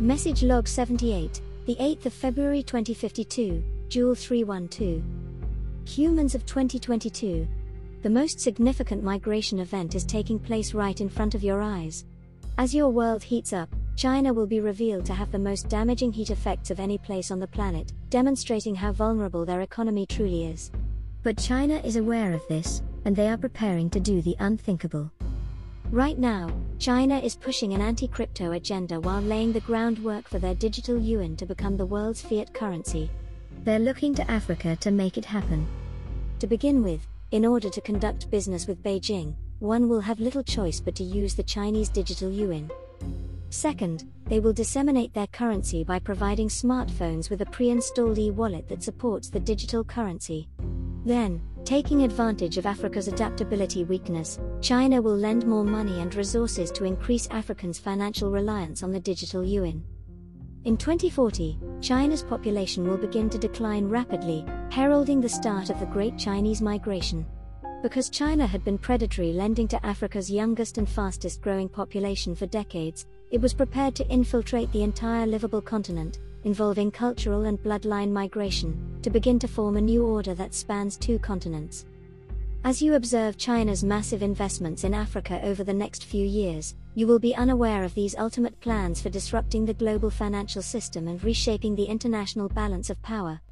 Message log 78, the 8th of February 2052, JEWL 312. Humans of 2022. The most significant migration event is taking place right in front of your eyes. As your world heats up, China will be revealed to have the most damaging heat effects of any place on the planet, demonstrating how vulnerable their economy truly is. But China is aware of this, and they are preparing to do the unthinkable. Right now, China is pushing an anti crypto agenda while laying the groundwork for their digital yuan to become the world's fiat currency. They're looking to Africa to make it happen. To begin with, in order to conduct business with Beijing, one will have little choice but to use the Chinese digital yuan. Second, they will disseminate their currency by providing smartphones with a pre installed e wallet that supports the digital currency. Then, taking advantage of Africa's adaptability weakness, China will lend more money and resources to increase Africans' financial reliance on the digital yuan. In 2040, China's population will begin to decline rapidly, heralding the start of the Great Chinese Migration. Because China had been predatory lending to Africa's youngest and fastest growing population for decades, it was prepared to infiltrate the entire livable continent, involving cultural and bloodline migration, to begin to form a new order that spans two continents. As you observe China's massive investments in Africa over the next few years, you will be unaware of these ultimate plans for disrupting the global financial system and reshaping the international balance of power.